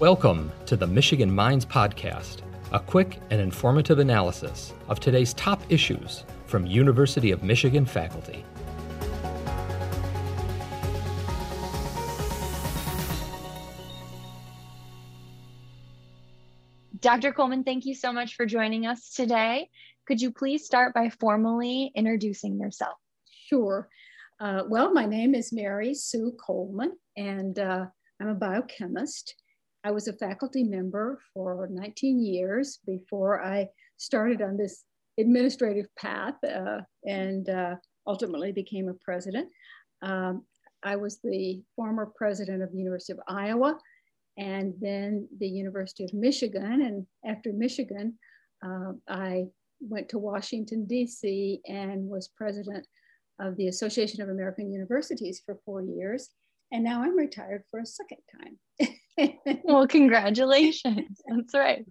Welcome to the Michigan Minds Podcast, a quick and informative analysis of today's top issues from University of Michigan faculty. Dr. Coleman, thank you so much for joining us today. Could you please start by formally introducing yourself? Sure. Uh, well, my name is Mary Sue Coleman, and uh, I'm a biochemist. I was a faculty member for 19 years before I started on this administrative path uh, and uh, ultimately became a president. Um, I was the former president of the University of Iowa and then the University of Michigan. And after Michigan, uh, I went to Washington, D.C., and was president of the Association of American Universities for four years. And now I'm retired for a second time. well, congratulations. That's right.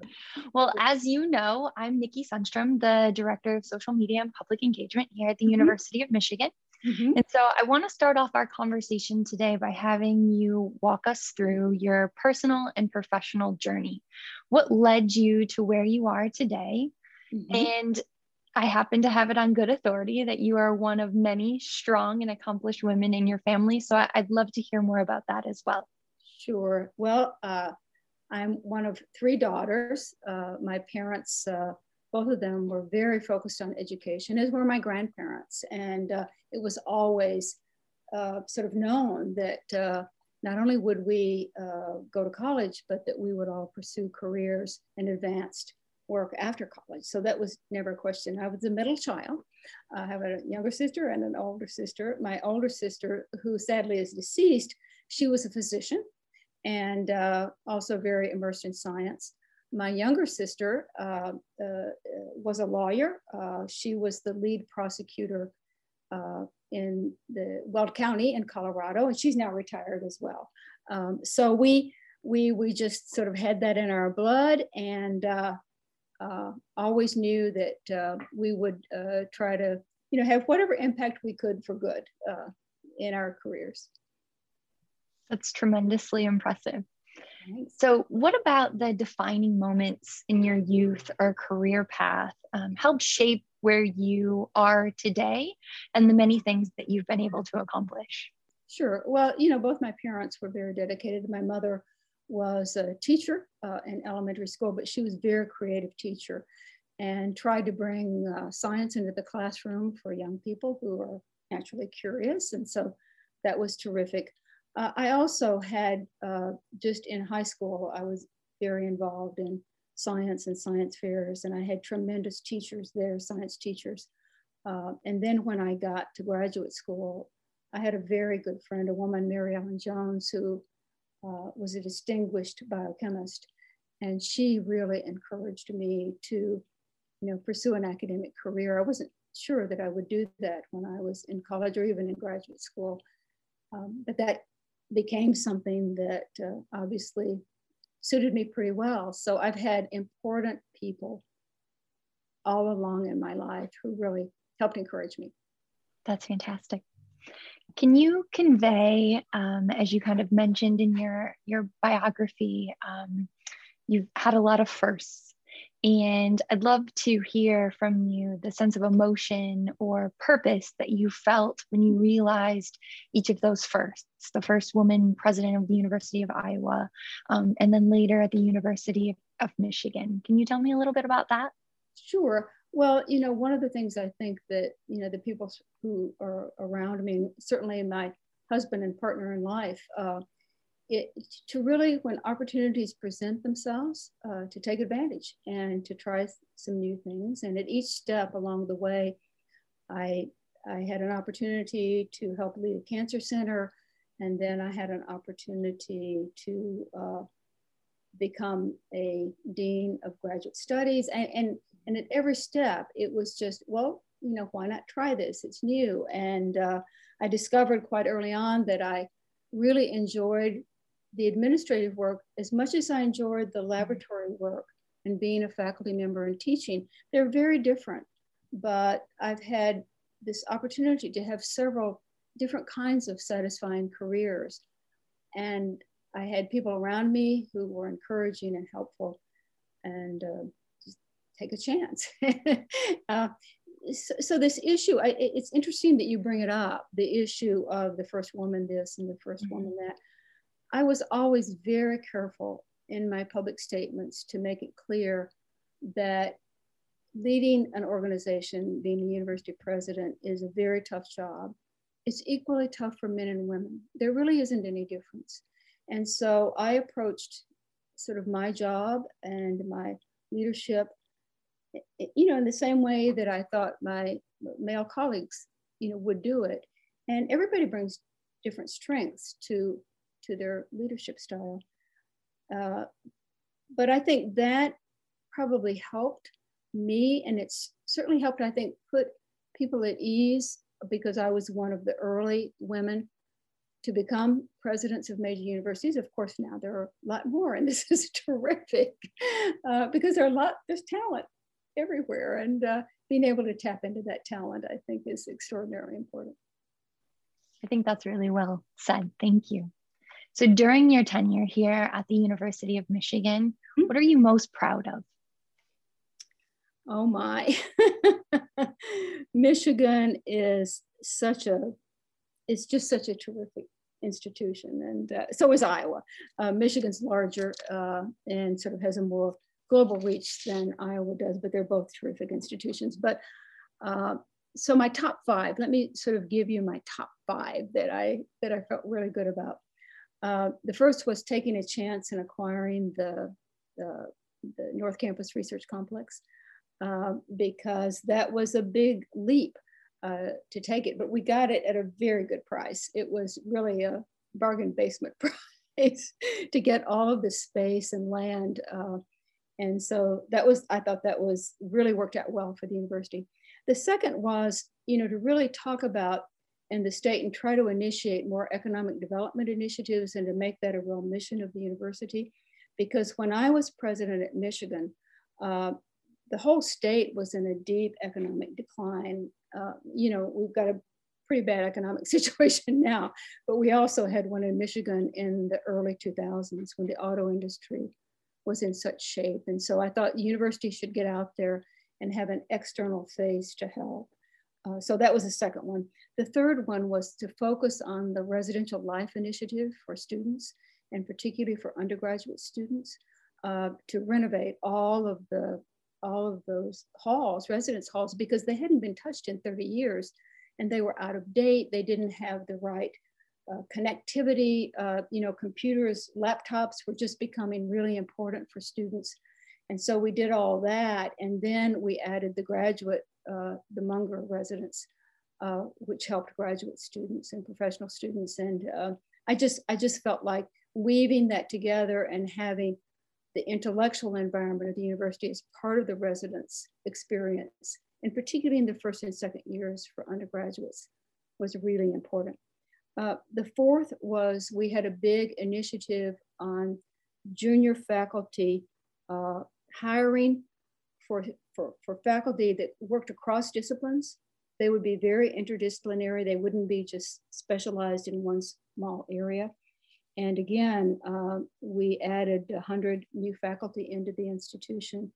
Well, as you know, I'm Nikki Sundstrom, the Director of Social Media and Public Engagement here at the mm-hmm. University of Michigan. Mm-hmm. And so I want to start off our conversation today by having you walk us through your personal and professional journey. What led you to where you are today? Mm-hmm. And I happen to have it on good authority that you are one of many strong and accomplished women in your family. So I'd love to hear more about that as well. Sure. Well, uh, I'm one of three daughters. Uh, my parents, uh, both of them were very focused on education, as were my grandparents. And uh, it was always uh, sort of known that uh, not only would we go to college, but that we would all pursue careers and advanced work after college. So that was never a question. I was the middle child. I have a younger sister and an older sister. My older sister, who sadly is deceased, she was a physician and uh, also very immersed in science. My younger sister uh, uh, was a lawyer. Uh, she was the lead prosecutor uh, in the Weld County in Colorado, and she's now retired as well. Um, so we we we just sort of had that in our blood, and uh, always knew that uh, we would uh, try to, you know, have whatever impact we could for good in our careers. That's tremendously impressive. So, what about the defining moments in your youth or career path um, helped shape where you are today and the many things that you've been able to accomplish? Sure. Well, you know, both my parents were very dedicated. My mother was a teacher uh, in elementary school, but she was a very creative teacher and tried to bring uh, science into the classroom for young people who are naturally curious. And so that was terrific. Uh, I also had, uh, just in high school, I was very involved in science and science fairs, and I had tremendous teachers there, science teachers. Uh, and then when I got to graduate school, I had a very good friend, a woman, Mary Ellen Jones, who uh, was a distinguished biochemist. And she really encouraged me to, you know, pursue an academic career. I wasn't sure that I would do that when I was in college or even in graduate school. Um, but that became something that uh, obviously suited me pretty well. So I've had important people all along in my life who really helped encourage me. That's fantastic. Can you convey, um, as you kind of mentioned in your your biography, um, you've had a lot of firsts, and I'd love to hear from you the sense of emotion or purpose that you felt when you realized each of those firsts. The first woman president of the University of Iowa, um, and then later at the University of, of Michigan. Can you tell me a little bit about that? Sure. Well, you know, one of the things I think that, you know, the people who are around me, certainly my husband and partner in life, uh, it, to really, when opportunities present themselves, uh, to take advantage and to try some new things. And at each step along the way, I, I had an opportunity to help lead a cancer center. And then I had an opportunity to uh, become a dean of graduate studies. And, and and at every step, it was just, well, you know, why not try this? It's new. And uh, I discovered quite early on that I really enjoyed the administrative work as much as I enjoyed the laboratory work and being a faculty member and teaching. They're very different, but I've had this opportunity to have several different kinds of satisfying careers. And I had people around me who were encouraging and helpful and uh, just take a chance. uh, so, so, this issue, I, it's interesting that you bring it up, the issue of the first woman this and the 1st mm-hmm. woman that. I was always very careful in my public statements to make it clear that leading an organization, being a university president, is a very tough job. It's equally tough for men and women. There really isn't any difference. And so I approached sort of my job and my leadership, you know, in the same way that I thought my male colleagues, you know, would do it. And everybody brings different strengths to, to their leadership style. Uh, but I think that probably helped me, and it's certainly helped, I think, put people at ease because I was one of the early women to become presidents of major universities. Of course, now there are a lot more, and this is terrific uh, because there are a lot, there's talent everywhere, and uh, being able to tap into that talent, I think, is extraordinarily important. I think that's really well said. Thank you. So, during your tenure here at the University of Michigan, mm-hmm. what are you most proud of? Oh my. Michigan is such a, it's just such a terrific institution. And uh, so is Iowa. Uh, Michigan's larger uh, and sort of has a more global reach than Iowa does, but they're both terrific institutions. But uh, so my top five, let me sort of give you my top five that I, that I felt really good about. Uh, the first was taking a chance in acquiring the, the, the North Campus Research Complex. Uh, because that was a big leap uh, to take it, but we got it at a very good price. It was really a bargain basement price to get all of the space and land. Uh, and so that was, I thought that was really worked out well for the university. The second was, you know, to really talk about in the state and try to initiate more economic development initiatives and to make that a real mission of the university. Because when I was president at Michigan, uh, the whole state was in a deep economic decline. Uh, you know, we've got a pretty bad economic situation now, but we also had one in Michigan in the early 2000s when the auto industry was in such shape. And so I thought the university should get out there and have an external face to help. Uh, so that was the second one. The third one was to focus on the residential life initiative for students and particularly for undergraduate students uh, to renovate all of the all of those halls, residence halls, because they hadn't been touched in 30 years and they were out of date. They didn't have the right uh, connectivity. Uh, you know, computers, laptops were just becoming really important for students. And so we did all that. And then we added the graduate, uh, the Munger residence, uh, which helped graduate students and professional students. And uh, I just, I just felt like weaving that together and having the intellectual environment of the university as part of the residence experience, and particularly in the first and second years for undergraduates, was really important. Uh, the fourth was we had a big initiative on junior faculty uh, hiring for, for, for faculty that worked across disciplines. They would be very interdisciplinary. They wouldn't be just specialized in one small area. And again, uh, we added 100 new faculty into the institution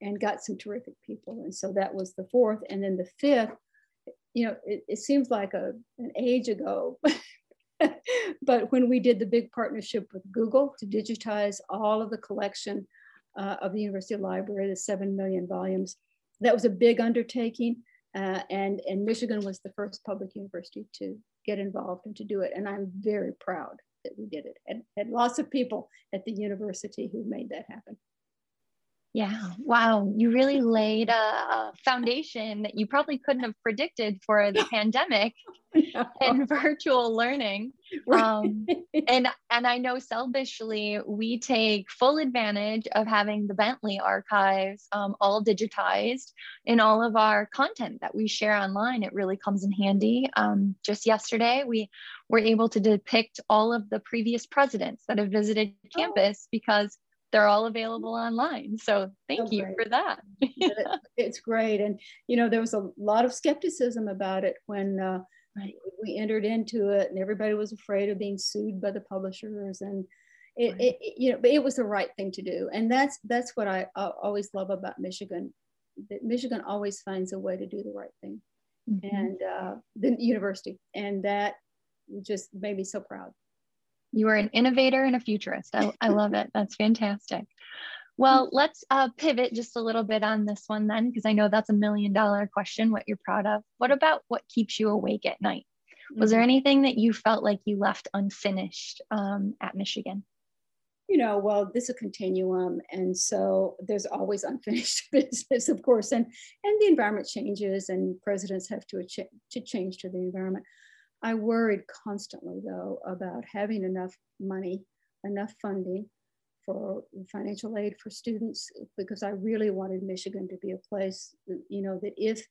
and got some terrific people. And so that was the fourth. And then the fifth, you know, it, it seems like a, an age ago, but when we did the big partnership with Google to digitize all of the collection uh, of the University Library, the 7 million volumes, that was a big undertaking. Uh, and, and Michigan was the first public university to get involved and to do it. And I'm very proud that we did it and had lots of people at the university who made that happen. Yeah, wow. You really laid a foundation that you probably couldn't have predicted for the pandemic and virtual learning. Right. Um, and and I know selfishly we take full advantage of having the Bentley archives um, all digitized in all of our content that we share online. It really comes in handy. Um, just yesterday, we were able to depict all of the previous presidents that have visited oh. campus because they're all available online. So thank oh, you for that. it's great. And, you know, there was a lot of skepticism about it when uh, right. we entered into it and everybody was afraid of being sued by the publishers. And, it, it, it, you know, but it was the right thing to do. And that's, that's what I uh, always love about Michigan, that Michigan always finds a way to do the right thing. Mm-hmm. And uh, the university, and that just made me so proud. You are an innovator and a futurist. I, I love it. That's fantastic. Well, let's uh, pivot just a little bit on this one then, because I know that's a million dollar question what you're proud of. What about what keeps you awake at night? Was there mm-hmm. anything that you felt like you left unfinished um, at Michigan? You know, well, this is a continuum, and so there's always unfinished business, of course, and and the environment changes, and presidents have to to change to the environment. I worried constantly, though, about having enough money, enough funding for financial aid for students, because I really wanted Michigan to be a place, that, you know, that if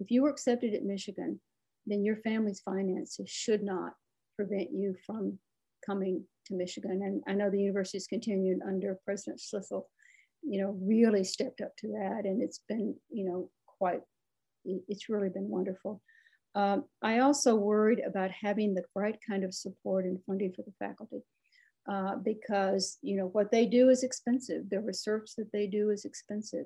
if you were accepted at Michigan, then your family's finances should not prevent you from coming to Michigan. And I know the university's continued under President Schlissel, you know, really stepped up to that. And it's been, you know, quite, it's really been wonderful. Um, I also worried about having the right kind of support and funding for the faculty. Uh, because you know what they do is expensive. The research that they do is expensive,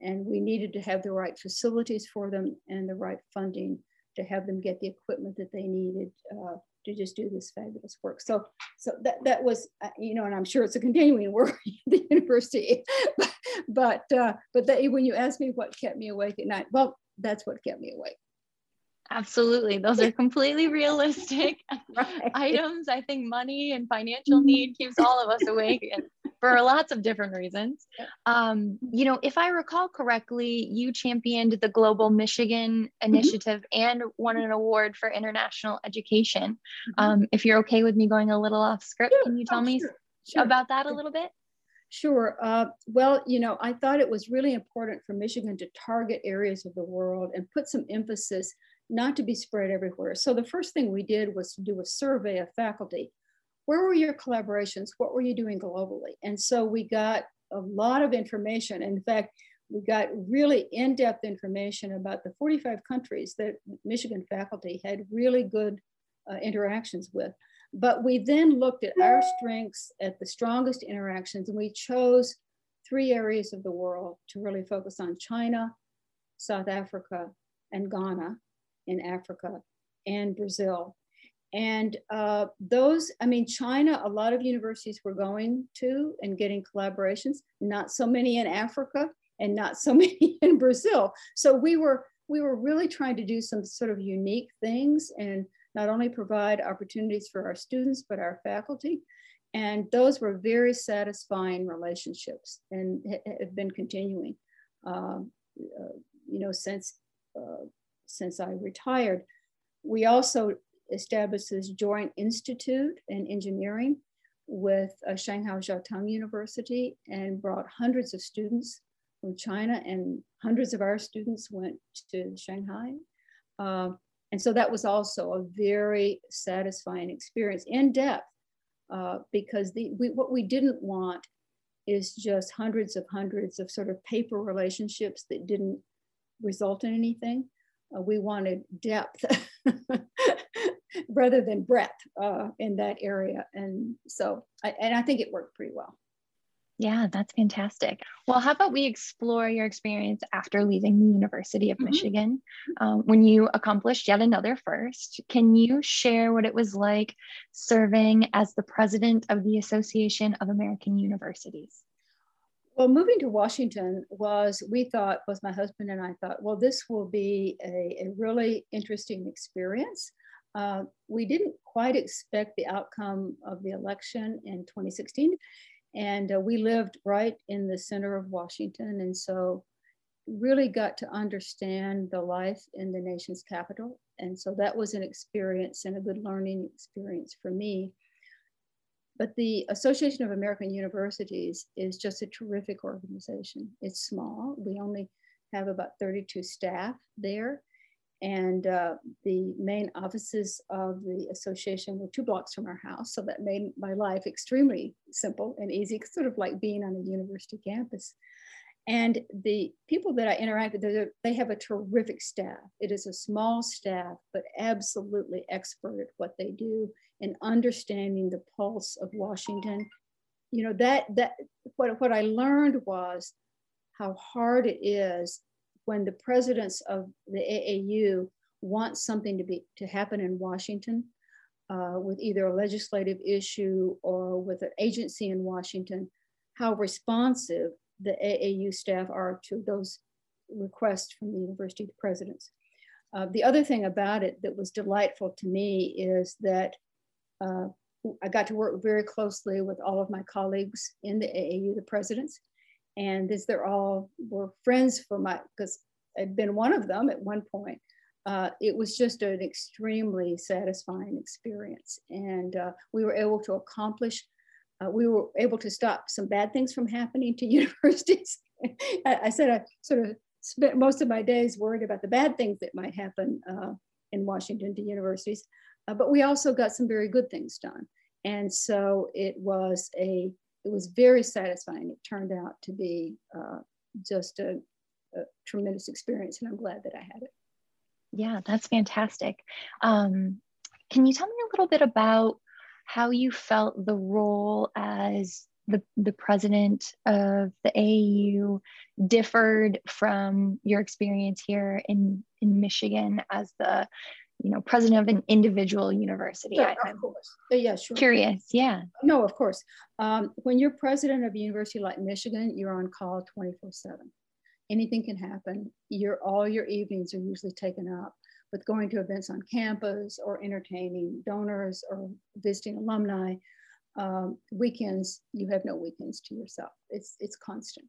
and we needed to have the right facilities for them and the right funding to have them get the equipment that they needed uh, to just do this fabulous work. So, so that that was uh, you know, and I'm sure it's a continuing work at the university, but but, uh, but that, when you ask me what kept me awake at night, well, that's what kept me awake. Absolutely. Those are completely realistic right. items. I think money and financial mm-hmm. need keeps all of us awake for lots of different reasons. Um, you know, if I recall correctly, you championed the Global Michigan mm-hmm. Initiative mm-hmm. and won an award for international education. Mm-hmm. Um, if you're okay with me going a little off script, sure. can you tell oh, me sure. Sure. about that a little bit? Sure. Uh, well, you know, I thought it was really important for Michigan to target areas of the world and put some emphasis not to be spread everywhere. So the first thing we did was to do a survey of faculty. Where were your collaborations? What were you doing globally? And so we got a lot of information. In fact, we got really in-depth information about the 45 countries that Michigan faculty had really good uh, interactions with. But we then looked at our strengths, at the strongest interactions, and we chose three areas of the world to really focus on China, South Africa, and Ghana in Africa and Brazil. And uh, those, I mean, China, a lot of universities were going to and getting collaborations, not so many in Africa and not so many in Brazil. So we were, we were really trying to do some sort of unique things and not only provide opportunities for our students, but our faculty. And those were very satisfying relationships and have been continuing, uh, uh, you know, since uh, since I retired. We also established this joint institute in engineering with uh, Shanghai Jiaotong University and brought hundreds of students from China and hundreds of our students went to Shanghai. Uh, and so that was also a very satisfying experience in depth uh, because the, we, what we didn't want is just hundreds of hundreds of sort of paper relationships that didn't result in anything uh, we wanted depth rather than breadth uh, in that area. And so, I, and I think it worked pretty well. Yeah, that's fantastic. Well, how about we explore your experience after leaving the University of mm-hmm. Michigan um, when you accomplished yet another first? Can you share what it was like serving as the president of the Association of American Universities? Well, moving to Washington was, we thought, both my husband and I thought, well, this will be a, a really interesting experience. Uh, we didn't quite expect the outcome of the election in 2016. And uh, we lived right in the center of Washington. And so really got to understand the life in the nation's capital. And so that was an experience and a good learning experience for me. But the Association of American Universities is just a terrific organization. It's small. We only have about 32 staff there. And uh, the main offices of the association were two blocks from our house. So that made my life extremely simple and easy, sort of like being on a university campus. And the people that I interact with, they have a terrific staff. It is a small staff, but absolutely expert at what they do and understanding the pulse of Washington you know that that what what I learned was how hard it is when the presidents of the AAU want something to be to happen in Washington uh, with either a legislative issue or with an agency in Washington, how responsive the AAU staff are to those requests from the university presidents. Uh, the other thing about it that was delightful to me is that uh, I got to work very closely with all of my colleagues in the AAU, the presidents, and as they're all were friends for my, because I'd been one of them at one point. Uh, it was just an extremely satisfying experience. And uh, we were able to accomplish, uh, we were able to stop some bad things from happening to universities. I, I, said I sort of spent most of my days worried about the bad things that might happen uh, in Washington to universities, uh, but we also got some very good things done. And so it was a, it was very satisfying. It turned out to be uh, just a, a, tremendous experience, and I'm glad that I had it. Yeah, that's fantastic. Um, can you tell me a little bit about how you felt the role as the, the president of the AAU differed from your experience here in, in Michigan as the you know president of an individual university yeah, I, of course. Yeah sure. curious yeah. No of course. Um, when you're president of a university like michigan you're on call 24 7 anything can happen. Your all your evenings are usually taken up with going to events on campus or entertaining donors or visiting alumni um, weekends, you have no weekends to yourself. It's, it's constant.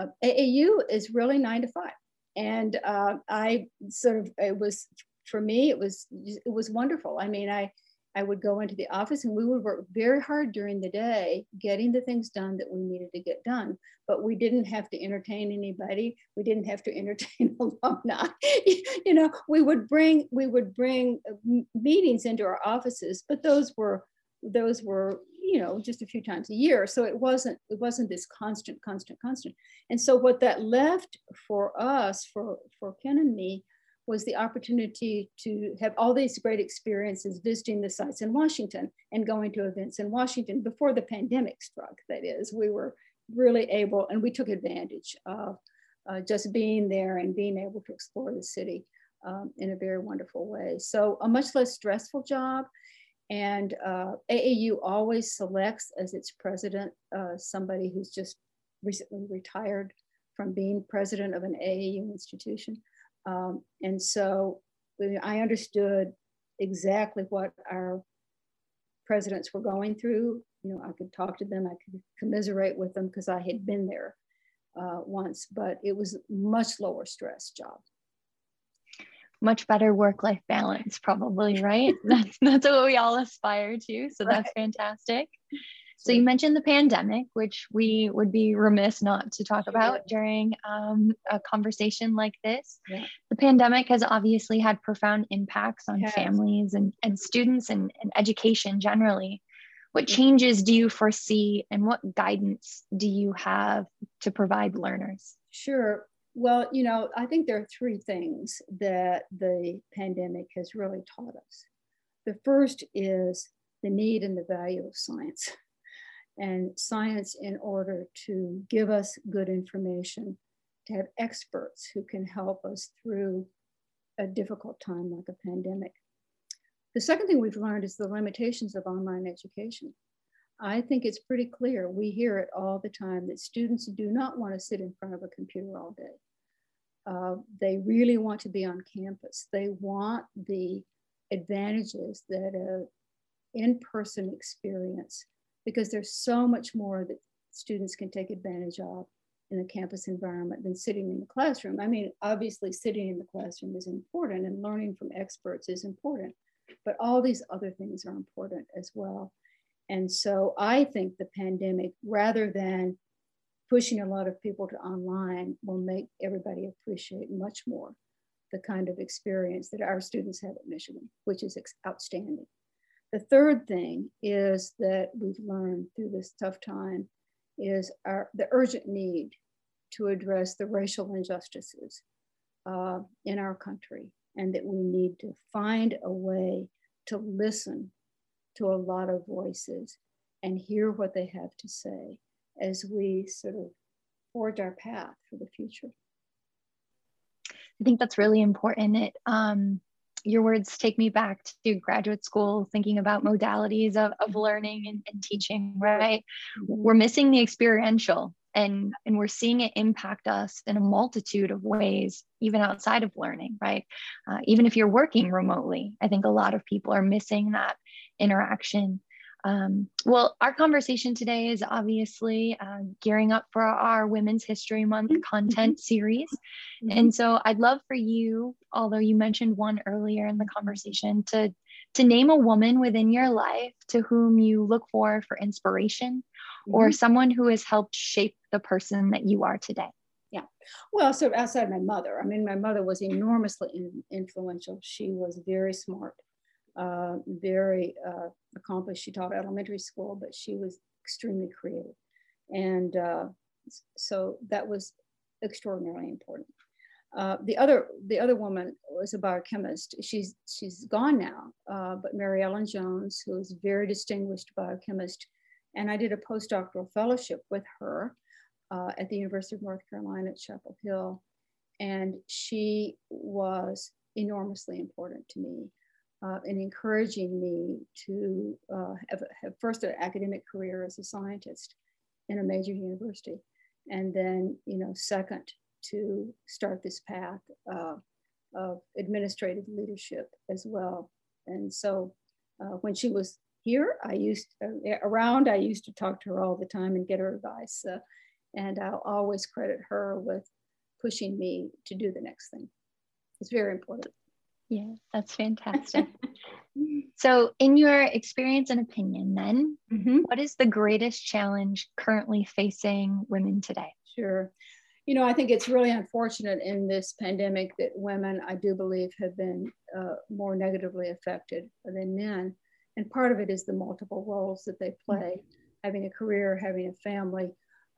Uh, AAU is really nine to five. And uh, I sort of, it was, for me, it was, it was wonderful. I mean, I, I would go into the office and we would work very hard during the day getting the things done that we needed to get done. But we didn't have to entertain anybody. We didn't have to entertain alumni. you know, we would bring we would bring uh, meetings into our offices, but those were those were you know just a few times a year so it wasn't it wasn't this constant constant constant and so what that left for us for for ken and me was the opportunity to have all these great experiences visiting the sites in washington and going to events in washington before the pandemic struck that is we were really able and we took advantage of uh, just being there and being able to explore the city um, in a very wonderful way so a much less stressful job and uh, AAU always selects as its president uh, somebody who's just recently retired from being president of an AAU institution. Um, and so I understood exactly what our presidents were going through. You know, I could talk to them, I could commiserate with them because I had been there uh, once, but it was much lower stress job much better work-life balance probably right that's that's what we all aspire to so right. that's fantastic so you mentioned the pandemic which we would be remiss not to talk about during um, a conversation like this. Yeah. the pandemic has obviously had profound impacts on yes. families and, and students and, and education generally. What changes do you foresee and what guidance do you have to provide learners? Sure. Well, you know, I think there are three things that the pandemic has really taught us. The first is the need and the value of science, and science in order to give us good information, to have experts who can help us through a difficult time like a pandemic. The second thing we've learned is the limitations of online education. I think it's pretty clear. We hear it all the time that students do not want to sit in front of a computer all day. Uh, they really want to be on campus. They want the advantages that a in-person experience, because there's so much more that students can take advantage of in the campus environment than sitting in the classroom. I mean, obviously sitting in the classroom is important and learning from experts is important, but all these other things are important as well. And so I think the pandemic, rather than pushing a lot of people to online will make everybody appreciate much more the kind of experience that our students have at Michigan, which is outstanding. The third thing is that we've learned through this tough time is our, the urgent need to address the racial injustices uh, in our country and that we need to find a way to listen to a lot of voices and hear what they have to say as we sort of forge our path for the future. I think that's really important. It um, your words take me back to graduate school, thinking about modalities of, of learning and, and teaching, right? We're missing the experiential and, and we're seeing it impact us in a multitude of ways, even outside of learning, right? Uh, even if you're working remotely, I think a lot of people are missing that interaction. Um, well, our conversation today is obviously uh, gearing up for our Women's History Month mm-hmm. content series. Mm-hmm. And so I'd love for you, although you mentioned one earlier in the conversation, to, to name a woman within your life to whom you look for for inspiration mm-hmm. or someone who has helped shape the person that you are today. Yeah. Well, so outside my mother, I mean, my mother was enormously in, influential. She was very smart uh, very uh, accomplished. She taught elementary school, but she was extremely creative. And uh, so that was extraordinarily important. Uh, the other the other woman was a biochemist. She's she's gone now, uh, but Mary Ellen Jones, who is a very distinguished biochemist, and I did a postdoctoral fellowship with her uh, at the University of North Carolina at Chapel Hill, and she was enormously important to me uh, and encouraging me to uh, have, have, first an academic career as a scientist in a major university, and then, you know, second, to start this path uh, of administrative leadership as well. And so uh, when she was here, I used uh, around, I used to talk to her all the time and get her advice. Uh, and I'll always credit her with pushing me to do the next thing. It's very important. Yeah, that's fantastic. so, in your experience and opinion, then, mm-hmm. what is the greatest challenge currently facing women today? Sure. You know, I think it's really unfortunate in this pandemic that women, I do believe, have been uh, more negatively affected than men. And part of it is the multiple roles that they play mm-hmm. having a career, having a family.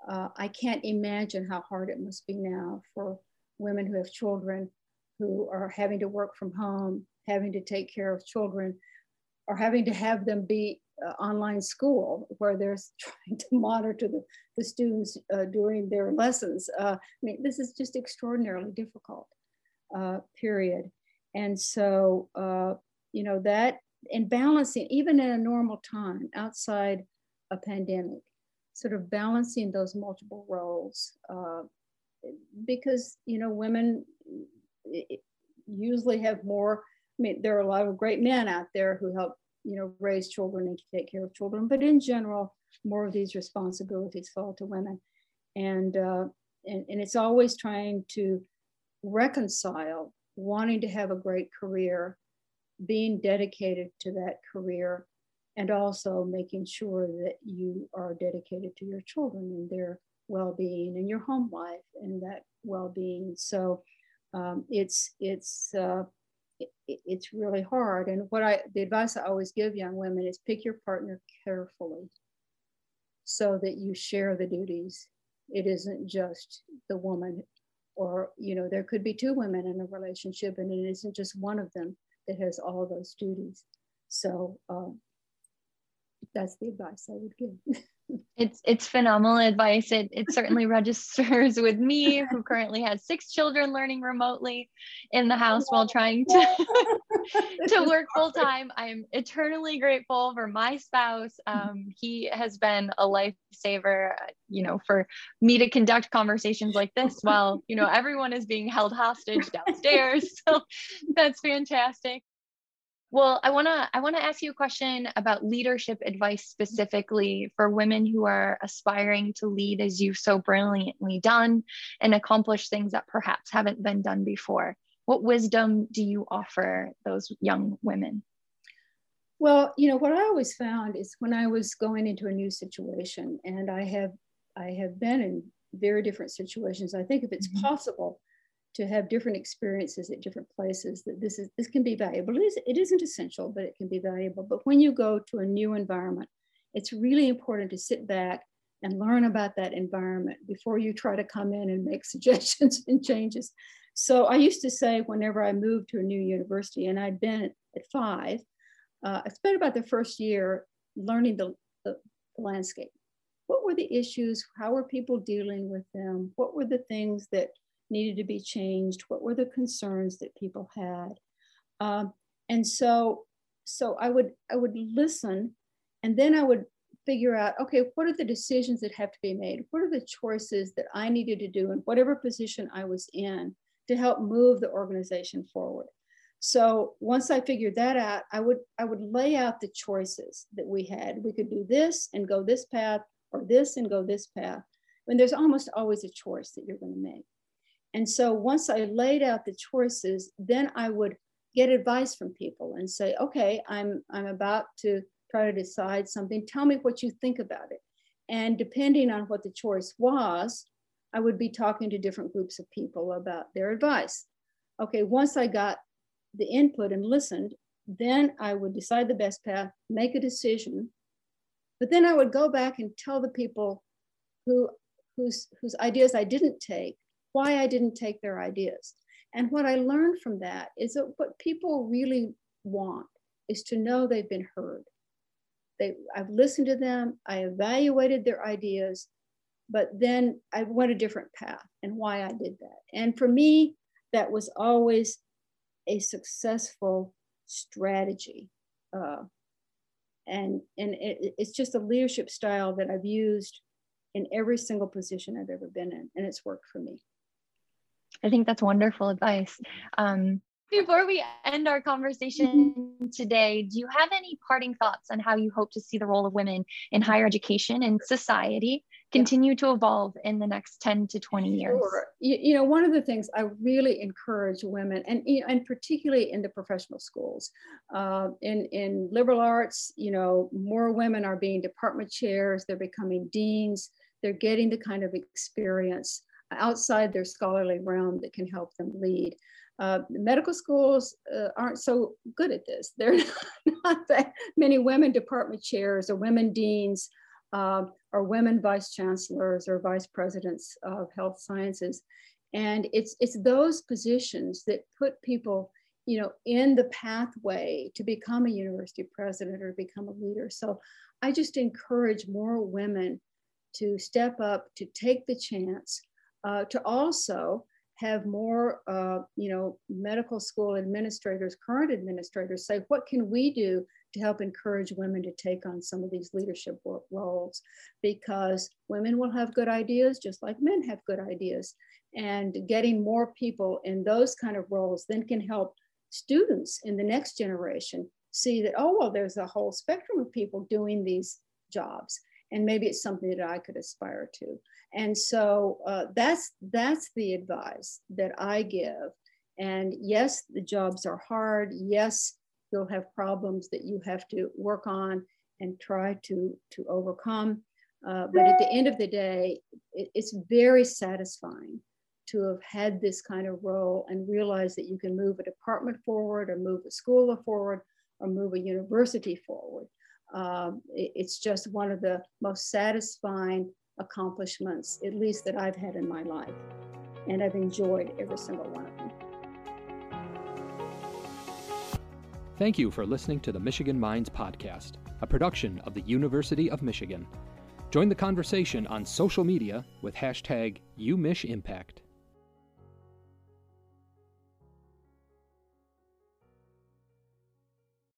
Uh, I can't imagine how hard it must be now for women who have children who are having to work from home, having to take care of children, or having to have them be uh, online school where they're trying to monitor the, the students uh, during their lessons. Uh, I mean, this is just extraordinarily difficult, uh, period. And so, uh, you know, that and balancing, even in a normal time outside a pandemic, sort of balancing those multiple roles. Uh, because, you know, women usually have more. I mean, there are a lot of great men out there who help, you know, raise children and take care of children, but in general, more of these responsibilities fall to women, and uh, and, and it's always trying to reconcile wanting to have a great career, being dedicated to that career, and also making sure that you are dedicated to your children and their well-being and your home life and that well-being. So um, it's it's uh, it, it's really hard. And what I the advice I always give young women is pick your partner carefully, so that you share the duties. It isn't just the woman, or you know there could be two women in a relationship, and it isn't just one of them that has all those duties. So um, that's the advice I would give. It's it's phenomenal advice. It it certainly registers with me, who currently has six children learning remotely in the house while trying to to work full time. I'm eternally grateful for my spouse. Um, he has been a lifesaver, uh, you know, for me to conduct conversations like this while you know everyone is being held hostage downstairs. So that's fantastic. Well, I want to I want to ask you a question about leadership advice specifically for women who are aspiring to lead as you've so brilliantly done and accomplish things that perhaps haven't been done before. What wisdom do you offer those young women? Well, you know, what I always found is when I was going into a new situation and I have I have been in very different situations. I think if it's mm-hmm. possible to have different experiences at different places that this is this can be valuable it, is, it isn't essential but it can be valuable but when you go to a new environment it's really important to sit back and learn about that environment before you try to come in and make suggestions and changes so i used to say whenever i moved to a new university and i'd been at five uh, i spent about the first year learning the, the the landscape. What were the issues? How were people dealing with them? What were the things that needed to be changed? What were the concerns that people had? Um, and so, so I would I would listen, and then I would figure out okay, what are the decisions that have to be made? What are the choices that I needed to do in whatever position I was in to help move the organization forward? So once I figured that out, I would I would lay out the choices that we had. We could do this and go this path, or this and go this path. And there's almost always a choice that you're going to make. And so once I laid out the choices, then I would get advice from people and say, okay, I'm I'm about to try to decide something. Tell me what you think about it. And depending on what the choice was, I would be talking to different groups of people about their advice. Okay, once I got the input and listened, then I would decide the best path, make a decision. But then I would go back and tell the people who, whose, whose ideas I didn't take, why I didn't take their ideas. And what I learned from that is that what people really want is to know they've been heard. They, I've listened to them, I evaluated their ideas, but then I went a different path and why I did that. And for me, that was always a successful strategy. Uh, and and it, it's just a leadership style that I've used in every single position I've ever been in, and it's worked for me. I think that's wonderful advice. Um, before we end our conversation today, do you have any parting thoughts on how you hope to see the role of women in higher education and society continue to evolve in the next 10 to 20 years? Sure. You, you, know, one of the things I really encourage women, and, and particularly in the professional schools, uh, in, in liberal arts, you know, more women are being department chairs, they're becoming deans, they're getting the kind of experience outside their scholarly realm that can help them lead. Uh, medical schools uh, aren't so good at this. There are not that many women department chairs or women deans uh, or women vice chancellors or vice presidents of health sciences. And it's, it's those positions that put people you know, in the pathway to become a university president or become a leader. So I just encourage more women to step up, to take the chance, uh, to also have more, uh, you know, medical school administrators, current administrators say, what can we do to help encourage women to take on some of these leadership roles? Because women will have good ideas just like men have good ideas. And getting more people in those kind of roles then can help students in the next generation see that, oh, well, there's a whole spectrum of people doing these jobs and maybe it's something that I could aspire to. And so uh, that's that's the advice that I give. And yes, the jobs are hard. Yes, you'll have problems that you have to work on and try to to overcome. Uh, but at the end of the day, it, it's very satisfying to have had this kind of role and realize that you can move a department forward or move a school forward or move a university forward. Um, it, it's just one of the most satisfying accomplishments, at least that I've had in my life. And I've enjoyed every single one of them. Thank you for listening to the Michigan Minds Podcast, a production of the University of Michigan. Join the conversation on social media with hashtag UMichImpact.